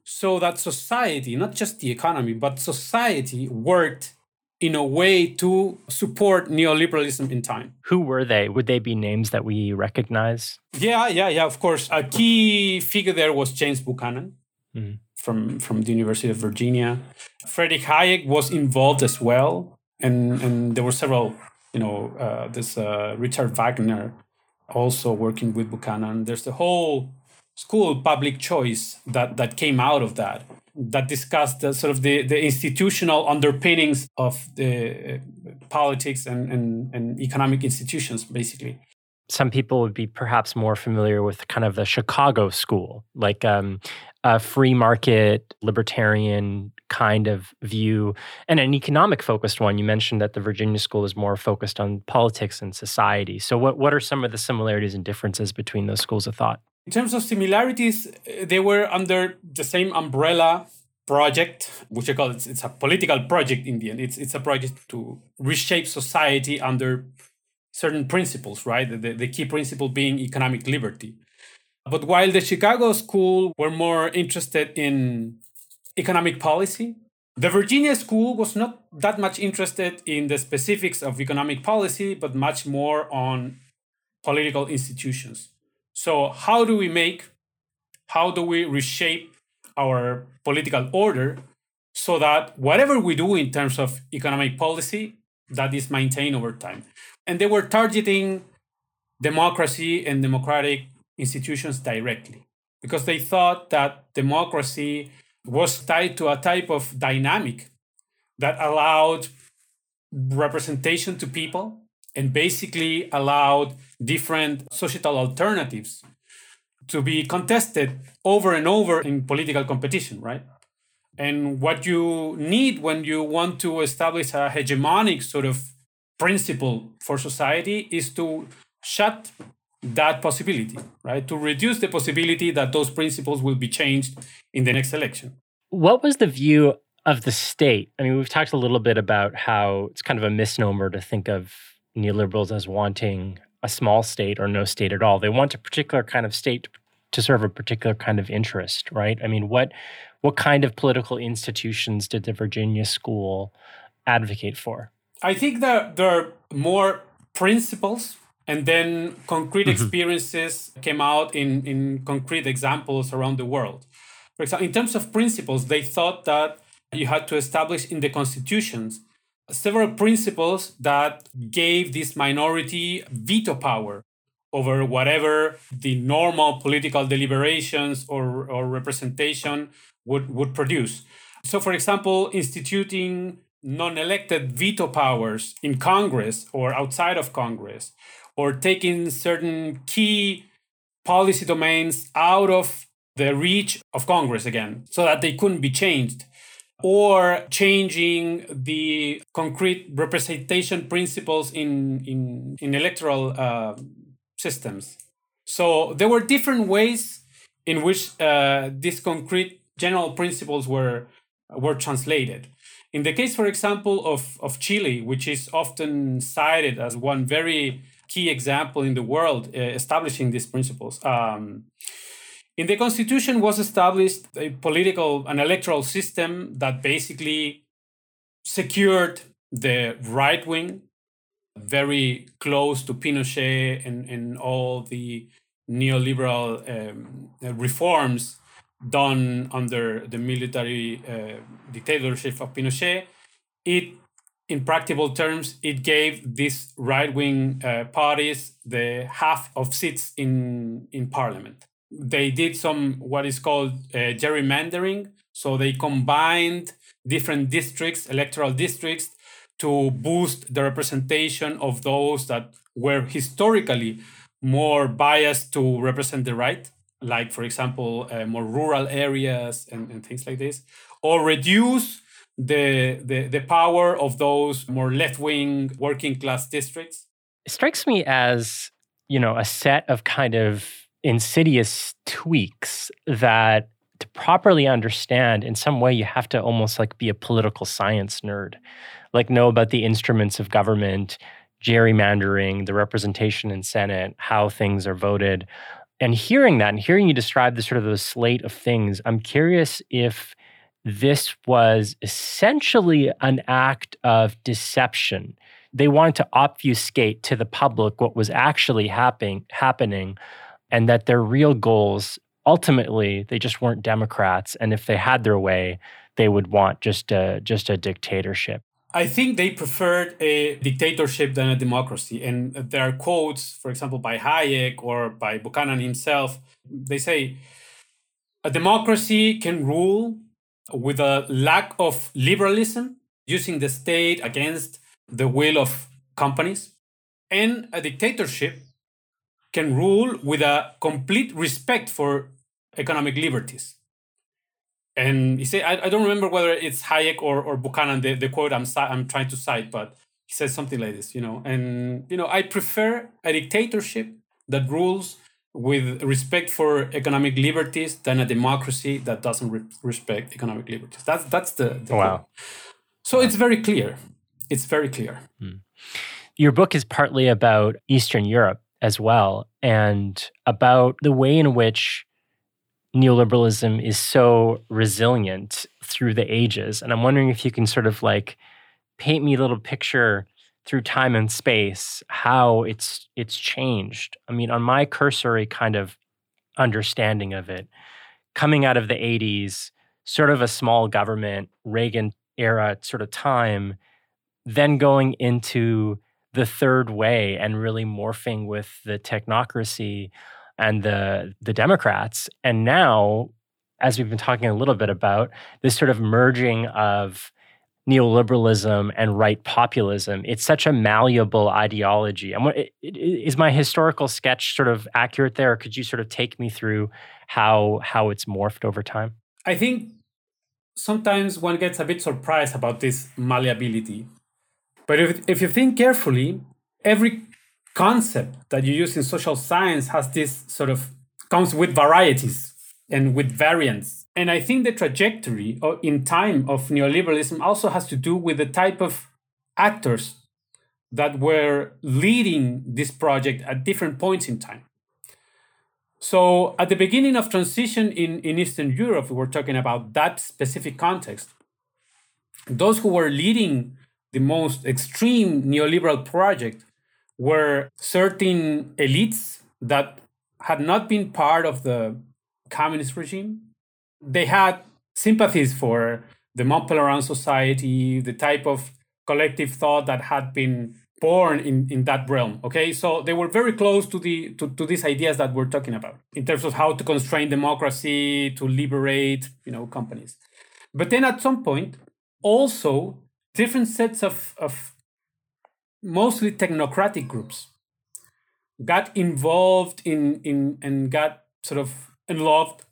so that society, not just the economy, but society worked in a way to support neoliberalism in time.
Who were they? Would they be names that we recognize?
Yeah, yeah, yeah, of course. A key figure there was James Buchanan mm-hmm. from, from the University of Virginia. Friedrich Hayek was involved as well. And, and there were several, you know, uh, there's uh, Richard Wagner also working with Buchanan. There's the whole school public choice that that came out of that that discussed the, sort of the, the institutional underpinnings of the uh, politics and, and, and economic institutions basically.
Some people would be perhaps more familiar with kind of the chicago school like um, a free market libertarian kind of view and an economic focused one. You mentioned that the virginia school is more focused on politics and society. So what, what are some of the similarities and differences between those schools of thought
in terms of similarities, uh, they were under the same umbrella project, which I call it, it's a political project in the end. It's, it's a project to reshape society under certain principles, right? The, the key principle being economic liberty. But while the Chicago school were more interested in economic policy, the Virginia school was not that much interested in the specifics of economic policy, but much more on political institutions. So, how do we make, how do we reshape our political order so that whatever we do in terms of economic policy, that is maintained over time? And they were targeting democracy and democratic institutions directly because they thought that democracy was tied to a type of dynamic that allowed representation to people and basically allowed different societal alternatives to be contested over and over in political competition, right? And what you need when you want to establish a hegemonic sort of principle for society is to shut that possibility, right? To reduce the possibility that those principles will be changed in the next election.
What was the view of the state? I mean, we've talked a little bit about how it's kind of a misnomer to think of neoliberals as wanting a small state or no state at all. They want a particular kind of state to serve a particular kind of interest, right? I mean, what what kind of political institutions did the Virginia school advocate for?
I think that there are more principles and then concrete mm-hmm. experiences came out in, in concrete examples around the world. For example, in terms of principles, they thought that you had to establish in the constitutions several principles that gave this minority veto power over whatever the normal political deliberations or, or representation would, would produce. So, for example, instituting non elected veto powers in Congress or outside of Congress, or taking certain key policy domains out of the reach of Congress again so that they couldn't be changed or changing the concrete representation principles in, in, in electoral uh, systems. So there were different ways in which uh, these concrete general principles were, were translated. In the case, for example, of, of Chile, which is often cited as one very key example in the world uh, establishing these principles, um, in the constitution was established a political and electoral system that basically secured the right wing very close to pinochet and, and all the neoliberal um, reforms done under the military uh, dictatorship of pinochet it in practical terms, it gave these right wing uh, parties the half of seats in, in parliament. They did some what is called uh, gerrymandering. So they combined different districts, electoral districts, to boost the representation of those that were historically more biased to represent the right, like, for example, uh, more rural areas and, and things like this, or reduce the, the, the power of those more left wing working class districts?
It strikes me as, you know, a set of kind of insidious tweaks that to properly understand in some way you have to almost like be a political science nerd. Like know about the instruments of government gerrymandering the representation in senate how things are voted. And hearing that and hearing you describe the sort of the slate of things i'm curious if this was essentially an act of deception. They wanted to obfuscate to the public what was actually happening, happening, and that their real goals ultimately they just weren't Democrats. And if they had their way, they would want just a just a dictatorship.
I think they preferred a dictatorship than a democracy. And there are quotes, for example, by Hayek or by Buchanan himself. They say a democracy can rule with a lack of liberalism, using the state against the will of companies, and a dictatorship can rule with a complete respect for economic liberties. And he said, I, I don't remember whether it's Hayek or, or Buchanan, the, the quote I'm, I'm trying to cite, but he says something like this, you know, and, you know, I prefer a dictatorship that rules with respect for economic liberties than a democracy that doesn't re- respect economic liberties. That's that's the, the
wow. Point.
So it's very clear. It's very clear. Hmm.
Your book is partly about Eastern Europe as well, and about the way in which neoliberalism is so resilient through the ages. And I'm wondering if you can sort of like paint me a little picture through time and space how it's it's changed. I mean, on my cursory kind of understanding of it, coming out of the 80s, sort of a small government, Reagan era sort of time, then going into the third way and really morphing with the technocracy and the the Democrats. And now, as we've been talking a little bit about, this sort of merging of neoliberalism and right populism. It's such a malleable ideology. And is my historical sketch sort of accurate there? Could you sort of take me through how how it's morphed over time?
I think sometimes one gets a bit surprised about this malleability. But if, if you think carefully, every concept that you use in social science has this sort of comes with varieties and with variants and I think the trajectory uh, in time of neoliberalism also has to do with the type of actors that were leading this project at different points in time. So, at the beginning of transition in, in Eastern Europe, we were talking about that specific context. Those who were leading the most extreme neoliberal project were certain elites that had not been part of the communist regime they had sympathies for the Mont society, the type of collective thought that had been born in, in that realm. Okay, so they were very close to the to, to these ideas that we're talking about in terms of how to constrain democracy, to liberate, you know, companies. But then at some point, also different sets of, of mostly technocratic groups got involved in in and got sort of involved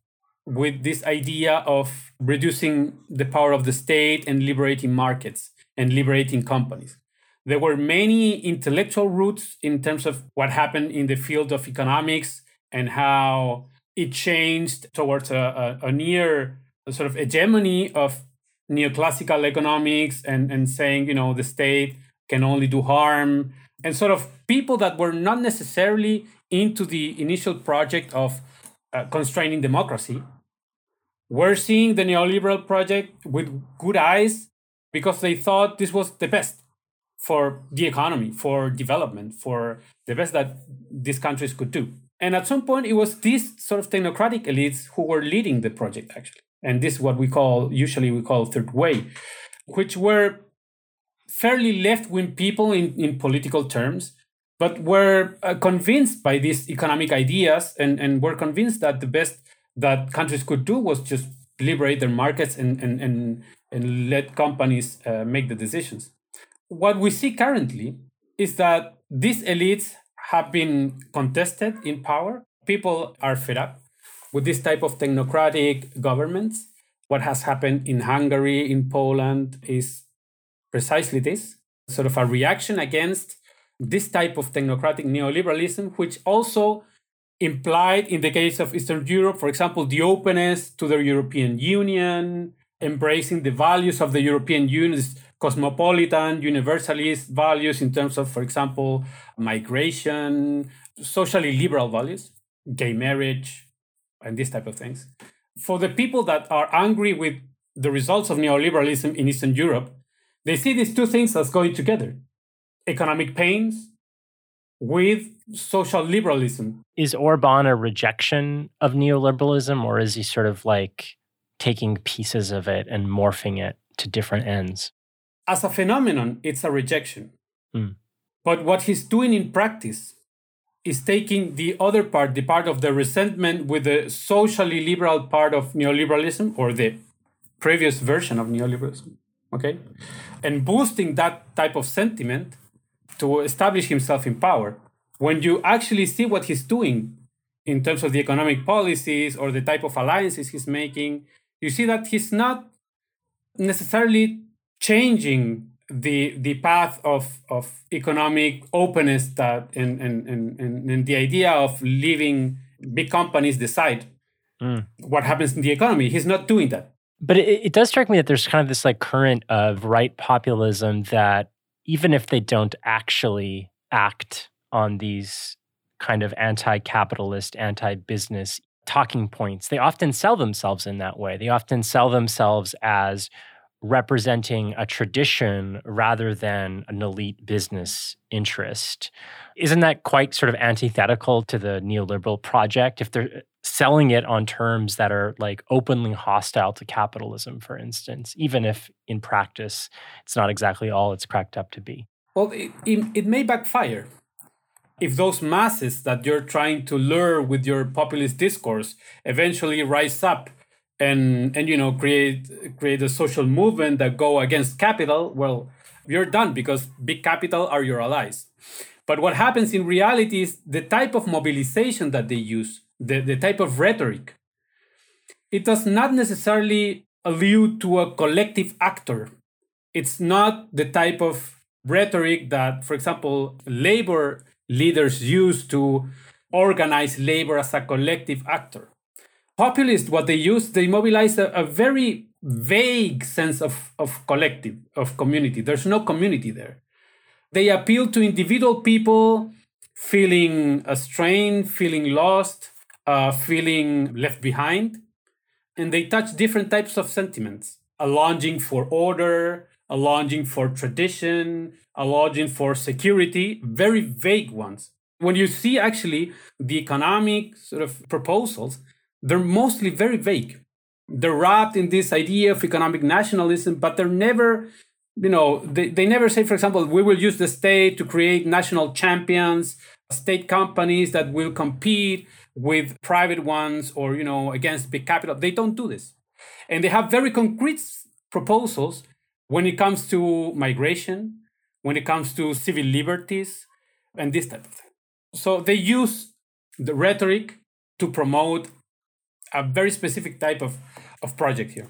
with this idea of reducing the power of the state and liberating markets and liberating companies. There were many intellectual roots in terms of what happened in the field of economics and how it changed towards a, a, a near sort of hegemony of neoclassical economics and, and saying, you know, the state can only do harm. And sort of people that were not necessarily into the initial project of uh, constraining democracy, were seeing the neoliberal project with good eyes because they thought this was the best for the economy, for development, for the best that these countries could do. And at some point, it was these sort of technocratic elites who were leading the project, actually. And this is what we call, usually we call third way, which were fairly left wing people in, in political terms, but were uh, convinced by these economic ideas and, and were convinced that the best that countries could do was just liberate their markets and, and, and, and let companies uh, make the decisions. What we see currently is that these elites have been contested in power. People are fed up with this type of technocratic governments. What has happened in Hungary, in Poland, is precisely this sort of a reaction against this type of technocratic neoliberalism, which also implied in the case of Eastern Europe, for example, the openness to the European Union, embracing the values of the European Union, cosmopolitan, universalist values in terms of, for example, migration, socially liberal values, gay marriage, and these type of things. For the people that are angry with the results of neoliberalism in Eastern Europe, they see these two things as going together economic pains with social liberalism.
Is Orban a rejection of neoliberalism, or is he sort of like taking pieces of it and morphing it to different ends?
As a phenomenon, it's a rejection.
Mm.
But what he's doing in practice is taking the other part, the part of the resentment with the socially liberal part of neoliberalism or the previous version of neoliberalism, okay? And boosting that type of sentiment to establish himself in power. When you actually see what he's doing in terms of the economic policies or the type of alliances he's making, you see that he's not necessarily changing the the path of, of economic openness that and, and, and, and, the idea of leaving big companies decide mm. what happens in the economy. He's not doing that.
But it, it does strike me that there's kind of this like current of right populism that even if they don't actually act on these kind of anti capitalist, anti business talking points, they often sell themselves in that way. They often sell themselves as representing a tradition rather than an elite business interest. Isn't that quite sort of antithetical to the neoliberal project? If they're selling it on terms that are like openly hostile to capitalism, for instance, even if in practice it's not exactly all it's cracked up to be.
Well, it, it, it may backfire. If those masses that you're trying to lure with your populist discourse eventually rise up and and you know create create a social movement that go against capital, well, you're done because big capital are your allies. But what happens in reality is the type of mobilization that they use the, the type of rhetoric, it does not necessarily allude to a collective actor. It's not the type of rhetoric that, for example, labor leaders use to organize labor as a collective actor. Populists, what they use, they mobilize a, a very vague sense of, of collective, of community. There's no community there. They appeal to individual people feeling strained, feeling lost, uh, feeling left behind. And they touch different types of sentiments a longing for order, a longing for tradition, a longing for security, very vague ones. When you see actually the economic sort of proposals, they're mostly very vague. They're wrapped in this idea of economic nationalism, but they're never, you know, they, they never say, for example, we will use the state to create national champions, state companies that will compete with private ones or you know against big capital. They don't do this. And they have very concrete proposals when it comes to migration when it comes to civil liberties and this type of thing. So they use the rhetoric to promote a very specific type of, of project here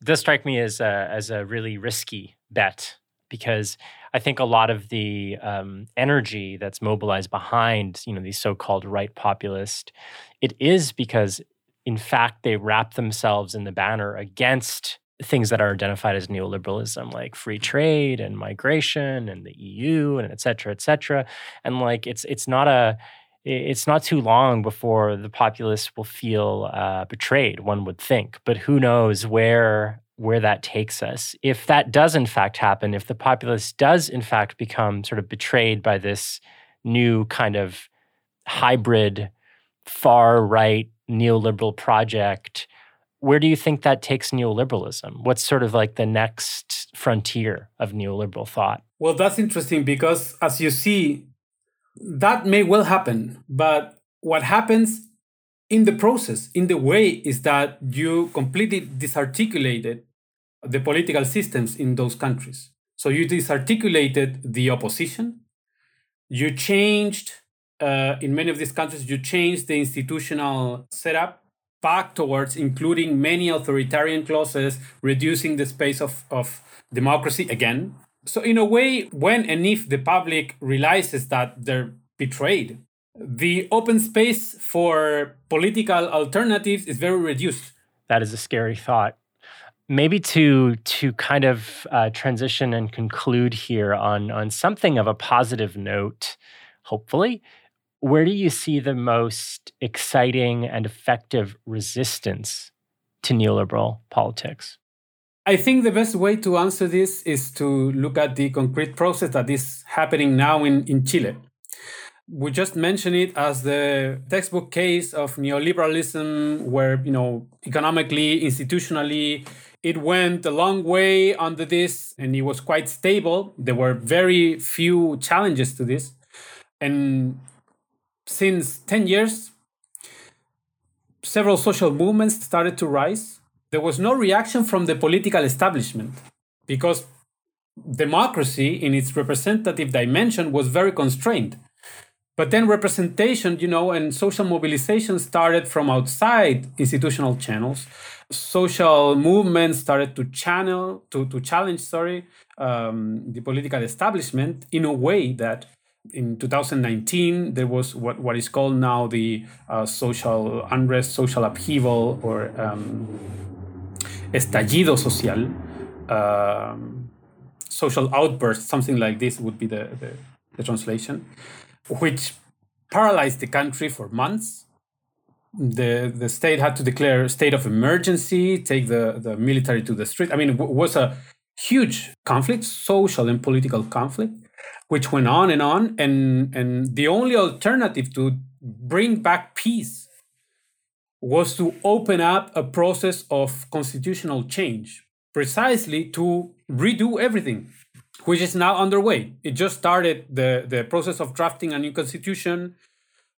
it does strike me as a, as a really risky bet because I think a lot of the um, energy that's mobilized behind you know these so-called right populist, it is because in fact they wrap themselves in the banner against things that are identified as neoliberalism, like free trade and migration and the EU and et cetera, et cetera. And like it's it's not a it's not too long before the populists will feel uh, betrayed. One would think, but who knows where where that takes us. If that does in fact happen, if the populace does in fact become sort of betrayed by this new kind of hybrid far right neoliberal project, where do you think that takes neoliberalism? What's sort of like the next frontier of neoliberal thought?
Well, that's interesting because as you see, that may well happen. But what happens in the process, in the way, is that you completely disarticulated the political systems in those countries. So you disarticulated the opposition. You changed, uh, in many of these countries, you changed the institutional setup back towards including many authoritarian clauses, reducing the space of, of democracy again. So, in a way, when and if the public realizes that they're betrayed, the open space for political alternatives is very reduced.
That is a scary thought. Maybe to to kind of uh, transition and conclude here on on something of a positive note, hopefully, where do you see the most exciting and effective resistance to neoliberal politics?
I think the best way to answer this is to look at the concrete process that is happening now in, in Chile. We just mentioned it as the textbook case of neoliberalism, where, you know, economically, institutionally, it went a long way under this and it was quite stable. There were very few challenges to this. And since 10 years, several social movements started to rise. There was no reaction from the political establishment because democracy in its representative dimension was very constrained. But then representation, you know, and social mobilization started from outside institutional channels. Social movements started to channel, to, to challenge, sorry, um, the political establishment in a way that in 2019 there was what, what is called now the uh, social unrest social upheaval or um, estallido social um, social outburst something like this would be the, the, the translation which paralyzed the country for months the the state had to declare a state of emergency take the the military to the street i mean it was a huge conflict social and political conflict which went on and on. And, and the only alternative to bring back peace was to open up a process of constitutional change, precisely to redo everything, which is now underway. It just started the, the process of drafting a new constitution.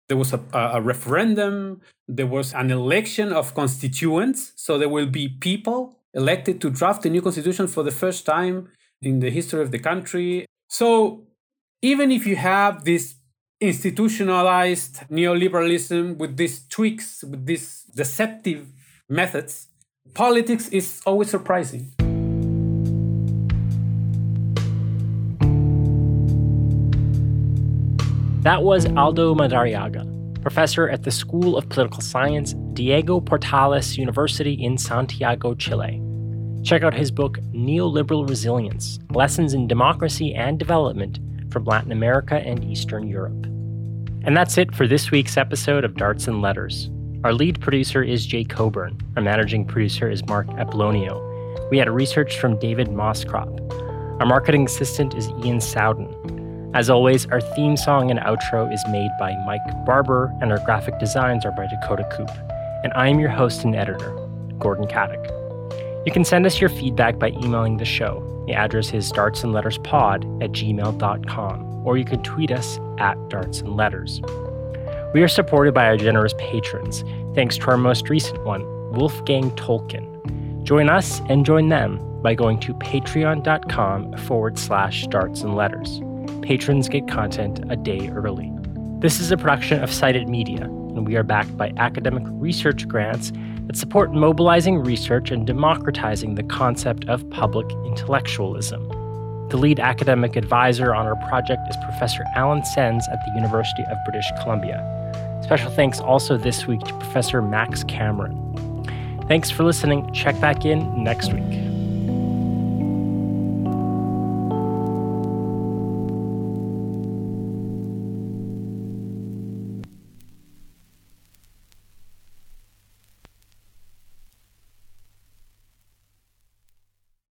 There was a, a referendum, there was an election of constituents. So there will be people elected to draft a new constitution for the first time in the history of the country. So even if you have this institutionalized neoliberalism with these tweaks, with these deceptive methods, politics is always surprising.
That was Aldo Madariaga, professor at the School of Political Science, Diego Portales University in Santiago, Chile. Check out his book, Neoliberal Resilience Lessons in Democracy and Development from Latin America and Eastern Europe. And that's it for this week's episode of Darts and Letters. Our lead producer is Jay Coburn. Our managing producer is Mark Apollonio. We had research from David Moscrop. Our marketing assistant is Ian Sowden. As always, our theme song and outro is made by Mike Barber, and our graphic designs are by Dakota Coop. And I am your host and editor, Gordon Katic. You can send us your feedback by emailing the show the address is dartsandletterspod at gmail.com, or you can tweet us at dartsandletters. We are supported by our generous patrons, thanks to our most recent one, Wolfgang Tolkien. Join us and join them by going to patreon.com forward slash darts and letters. Patrons get content a day early. This is a production of Cited Media, and we are backed by academic research grants that support mobilizing research and democratizing the concept of public intellectualism. The lead academic advisor on our project is Professor Alan Sens at the University of British Columbia. Special thanks also this week to Professor Max Cameron. Thanks for listening. Check back in next week.